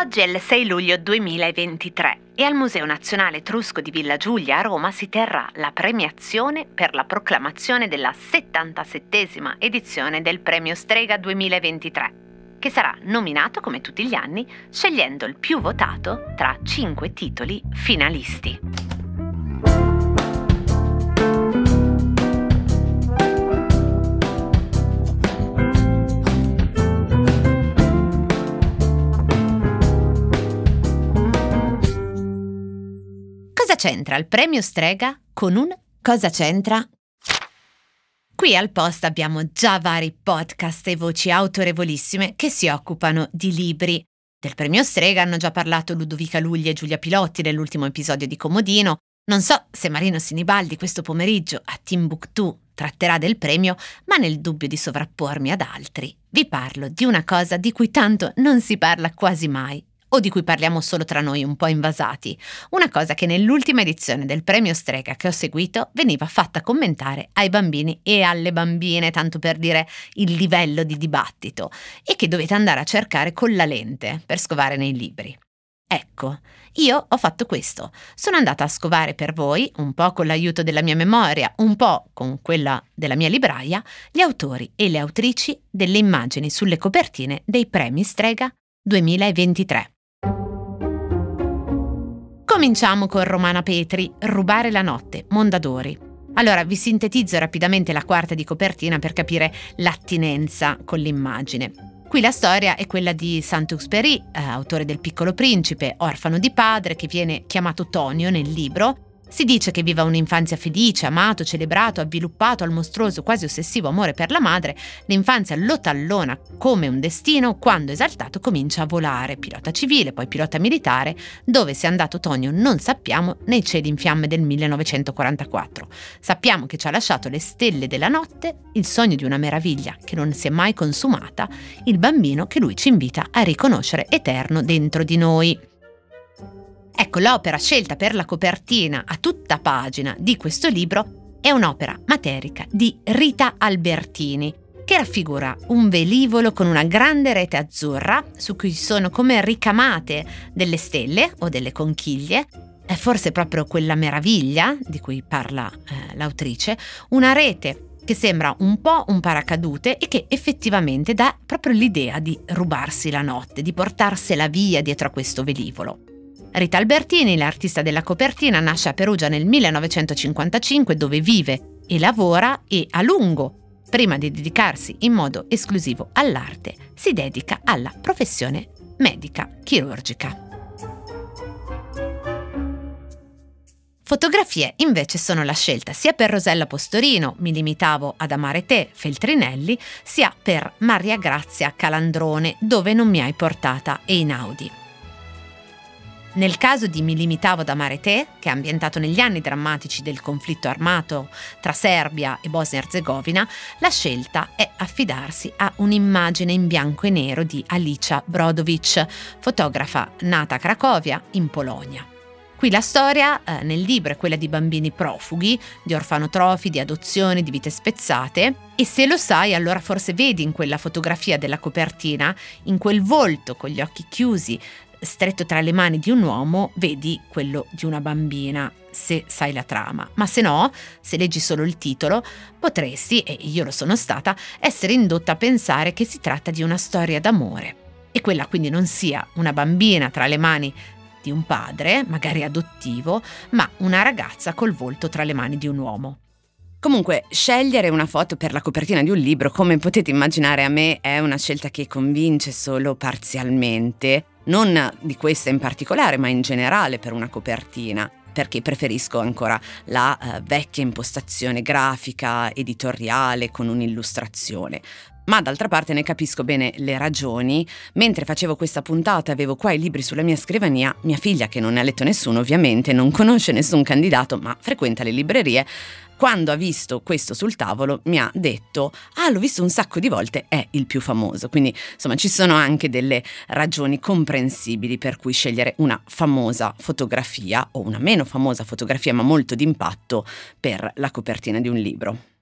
Oggi è il 6 luglio 2023 e al Museo Nazionale Etrusco di Villa Giulia a Roma si terrà la premiazione per la proclamazione della 77esima edizione del Premio Strega 2023, che sarà nominato come tutti gli anni scegliendo il più votato tra cinque titoli finalisti. C'entra il premio Strega con un Cosa c'entra? Qui al post abbiamo già vari podcast e voci autorevolissime che si occupano di libri. Del premio Strega hanno già parlato Ludovica Lugli e Giulia Pilotti nell'ultimo episodio di Comodino. Non so se Marino Sinibaldi questo pomeriggio a Timbuktu tratterà del premio, ma nel dubbio di sovrappormi ad altri, vi parlo di una cosa di cui tanto non si parla quasi mai o di cui parliamo solo tra noi un po' invasati, una cosa che nell'ultima edizione del premio Strega che ho seguito veniva fatta commentare ai bambini e alle bambine, tanto per dire il livello di dibattito, e che dovete andare a cercare con la lente per scovare nei libri. Ecco, io ho fatto questo. Sono andata a scovare per voi, un po' con l'aiuto della mia memoria, un po' con quella della mia libraia, gli autori e le autrici delle immagini sulle copertine dei premi Strega 2023. Cominciamo con Romana Petri, Rubare la notte, Mondadori. Allora vi sintetizzo rapidamente la quarta di copertina per capire l'attinenza con l'immagine. Qui la storia è quella di Saint-Exupéry, eh, autore del Piccolo Principe, orfano di padre che viene chiamato Tonio nel libro si dice che viva un'infanzia felice, amato, celebrato, avviluppato al mostruoso, quasi ossessivo amore per la madre, l'infanzia lo tallona come un destino, quando esaltato comincia a volare, pilota civile, poi pilota militare, dove sia andato Tonio non sappiamo nei cieli in fiamme del 1944. Sappiamo che ci ha lasciato le stelle della notte, il sogno di una meraviglia che non si è mai consumata, il bambino che lui ci invita a riconoscere eterno dentro di noi. Ecco, l'opera scelta per la copertina a tutta pagina di questo libro è un'opera materica di Rita Albertini, che raffigura un velivolo con una grande rete azzurra su cui sono come ricamate delle stelle o delle conchiglie, è forse proprio quella meraviglia di cui parla eh, l'autrice, una rete che sembra un po' un paracadute e che effettivamente dà proprio l'idea di rubarsi la notte, di portarsela via dietro a questo velivolo. Rita Albertini, l'artista della copertina, nasce a Perugia nel 1955 dove vive e lavora e a lungo, prima di dedicarsi in modo esclusivo all'arte, si dedica alla professione medica chirurgica. Fotografie invece sono la scelta sia per Rosella Postorino, mi limitavo ad amare te, Feltrinelli, sia per Maria Grazia Calandrone, dove non mi hai portata Einaudi. Nel caso di Mi limitavo ad amare te, che è ambientato negli anni drammatici del conflitto armato tra Serbia e Bosnia-Herzegovina, la scelta è affidarsi a un'immagine in bianco e nero di Alicia Brodovic, fotografa nata a Cracovia, in Polonia. Qui la storia eh, nel libro è quella di bambini profughi, di orfanotrofi, di adozioni, di vite spezzate e se lo sai allora forse vedi in quella fotografia della copertina, in quel volto con gli occhi chiusi, stretto tra le mani di un uomo, vedi quello di una bambina, se sai la trama. Ma se no, se leggi solo il titolo, potresti, e io lo sono stata, essere indotta a pensare che si tratta di una storia d'amore. E quella quindi non sia una bambina tra le mani di un padre, magari adottivo, ma una ragazza col volto tra le mani di un uomo. Comunque, scegliere una foto per la copertina di un libro, come potete immaginare a me, è una scelta che convince solo parzialmente non di questa in particolare, ma in generale per una copertina perché preferisco ancora la uh, vecchia impostazione grafica, editoriale, con un'illustrazione. Ma d'altra parte ne capisco bene le ragioni. Mentre facevo questa puntata e avevo qua i libri sulla mia scrivania, mia figlia, che non ne ha letto nessuno ovviamente, non conosce nessun candidato, ma frequenta le librerie, quando ha visto questo sul tavolo mi ha detto ah l'ho visto un sacco di volte, è il più famoso. Quindi insomma ci sono anche delle ragioni comprensibili per cui scegliere una famosa fotografia o una meno famosa fotografia ma molto d'impatto per la copertina di un libro.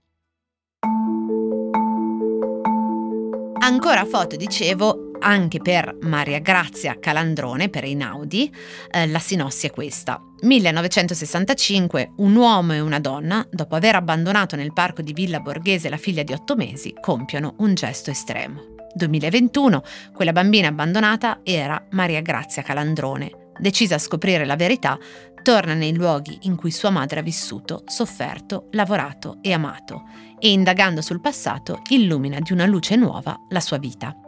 Ancora foto, dicevo, anche per Maria Grazia Calandrone, per Einaudi, eh, la sinossi è questa. 1965, un uomo e una donna, dopo aver abbandonato nel parco di Villa Borghese la figlia di otto mesi, compiono un gesto estremo. 2021, quella bambina abbandonata era Maria Grazia Calandrone. Decisa a scoprire la verità, torna nei luoghi in cui sua madre ha vissuto, sofferto, lavorato e amato e indagando sul passato illumina di una luce nuova la sua vita.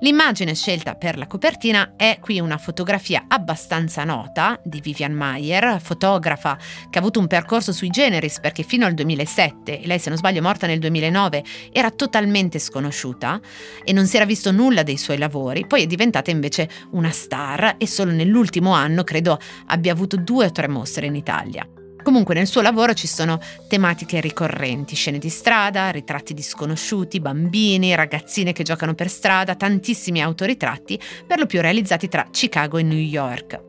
L'immagine scelta per la copertina è qui una fotografia abbastanza nota di Vivian Mayer, fotografa che ha avuto un percorso sui generis perché fino al 2007, e lei se non sbaglio morta nel 2009, era totalmente sconosciuta e non si era visto nulla dei suoi lavori, poi è diventata invece una star e solo nell'ultimo anno credo abbia avuto due o tre mostre in Italia. Comunque nel suo lavoro ci sono tematiche ricorrenti, scene di strada, ritratti di sconosciuti, bambini, ragazzine che giocano per strada, tantissimi autoritratti, per lo più realizzati tra Chicago e New York.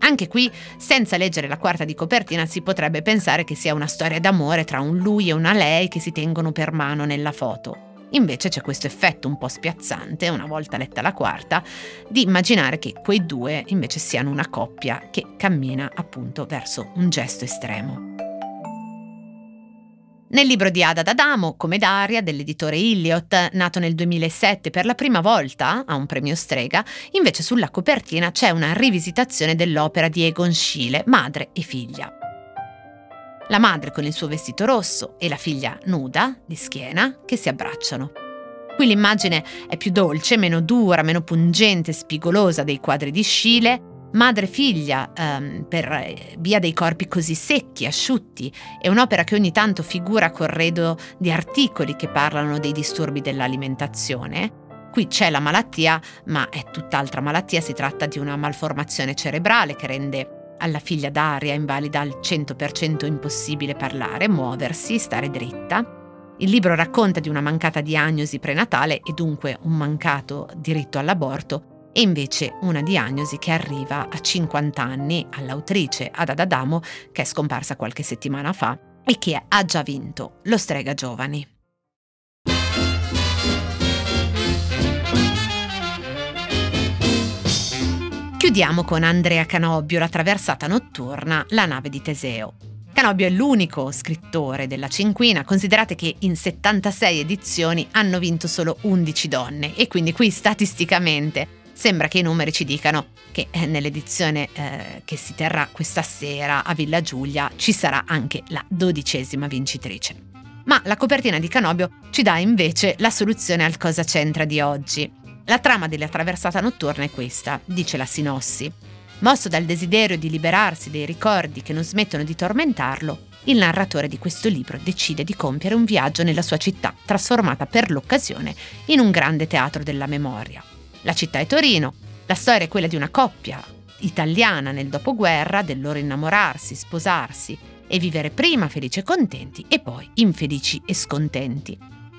Anche qui, senza leggere la quarta di copertina, si potrebbe pensare che sia una storia d'amore tra un lui e una lei che si tengono per mano nella foto. Invece c'è questo effetto un po' spiazzante, una volta letta la quarta, di immaginare che quei due invece siano una coppia che cammina appunto verso un gesto estremo. Nel libro di Ada D'Adamo, come Daria, dell'editore Illiot, nato nel 2007 per la prima volta a un premio Strega, invece sulla copertina c'è una rivisitazione dell'opera di Egon Schiele, Madre e figlia la madre con il suo vestito rosso e la figlia nuda, di schiena, che si abbracciano. Qui l'immagine è più dolce, meno dura, meno pungente, spigolosa dei quadri di Scile, madre figlia ehm, per eh, via dei corpi così secchi, asciutti. È un'opera che ogni tanto figura corredo di articoli che parlano dei disturbi dell'alimentazione. Qui c'è la malattia, ma è tutt'altra malattia, si tratta di una malformazione cerebrale che rende alla figlia Daria, invalida al 100% impossibile parlare, muoversi, stare dritta. Il libro racconta di una mancata diagnosi prenatale e dunque un mancato diritto all'aborto e invece una diagnosi che arriva a 50 anni all'autrice Ada D'Adamo che è scomparsa qualche settimana fa e che ha già vinto lo Strega Giovani. Chiudiamo con Andrea Canobbio, La traversata notturna, la nave di Teseo. Canobbio è l'unico scrittore della cinquina, considerate che in 76 edizioni hanno vinto solo 11 donne e quindi qui statisticamente sembra che i numeri ci dicano che eh, nell'edizione eh, che si terrà questa sera a Villa Giulia ci sarà anche la dodicesima vincitrice. Ma la copertina di Canobbio ci dà invece la soluzione al cosa c'entra di oggi. La trama della traversata notturna è questa, dice la sinossi. Mosso dal desiderio di liberarsi dei ricordi che non smettono di tormentarlo, il narratore di questo libro decide di compiere un viaggio nella sua città, trasformata per l'occasione in un grande teatro della memoria. La città è Torino, la storia è quella di una coppia italiana nel dopoguerra, del loro innamorarsi, sposarsi e vivere prima felici e contenti e poi infelici e scontenti.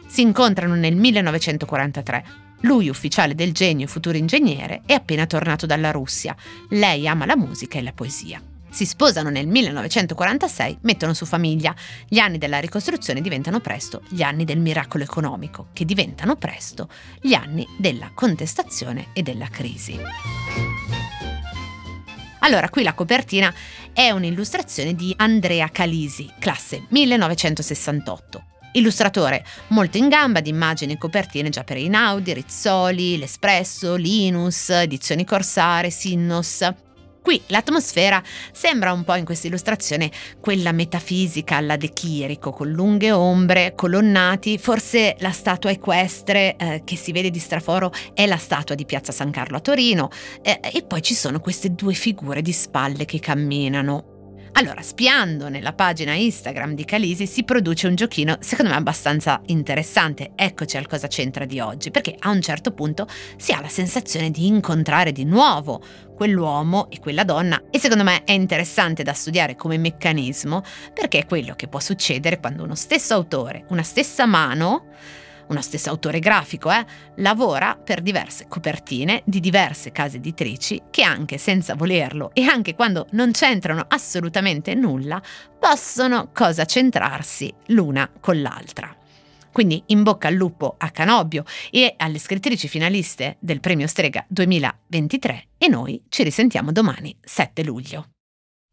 Si incontrano nel 1943 lui, ufficiale del genio e futuro ingegnere, è appena tornato dalla Russia. Lei ama la musica e la poesia. Si sposano nel 1946, mettono su famiglia. Gli anni della ricostruzione diventano presto gli anni del miracolo economico, che diventano presto gli anni della contestazione e della crisi. Allora, qui la copertina è un'illustrazione di Andrea Calisi, classe 1968. Illustratore molto in gamba di immagini e copertine già per Einaudi, Rizzoli, L'Espresso, Linus, Edizioni Corsare, Sinnos. Qui l'atmosfera sembra un po' in questa illustrazione quella metafisica alla De Chirico, con lunghe ombre, colonnati, forse la statua equestre eh, che si vede di straforo è la statua di Piazza San Carlo a Torino. Eh, e poi ci sono queste due figure di spalle che camminano, allora, spiando nella pagina Instagram di Calisi si produce un giochino secondo me abbastanza interessante. Eccoci al cosa c'entra di oggi, perché a un certo punto si ha la sensazione di incontrare di nuovo quell'uomo e quella donna e secondo me è interessante da studiare come meccanismo perché è quello che può succedere quando uno stesso autore, una stessa mano uno stesso autore grafico, eh, lavora per diverse copertine di diverse case editrici che anche senza volerlo e anche quando non c'entrano assolutamente nulla, possono cosa centrarsi l'una con l'altra. Quindi in bocca al lupo a Canobbio e alle scrittrici finaliste del Premio Strega 2023 e noi ci risentiamo domani 7 luglio.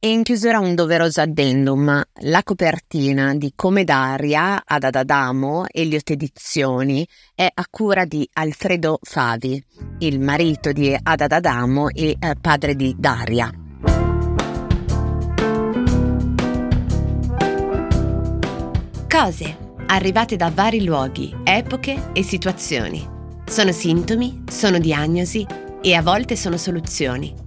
E in chiusura un doveroso addendum. La copertina di Come Daria ad Adadamo e le Edizioni è a cura di Alfredo Favi, il marito di Adadamo e eh, padre di Daria. Cose arrivate da vari luoghi, epoche e situazioni. Sono sintomi, sono diagnosi e a volte sono soluzioni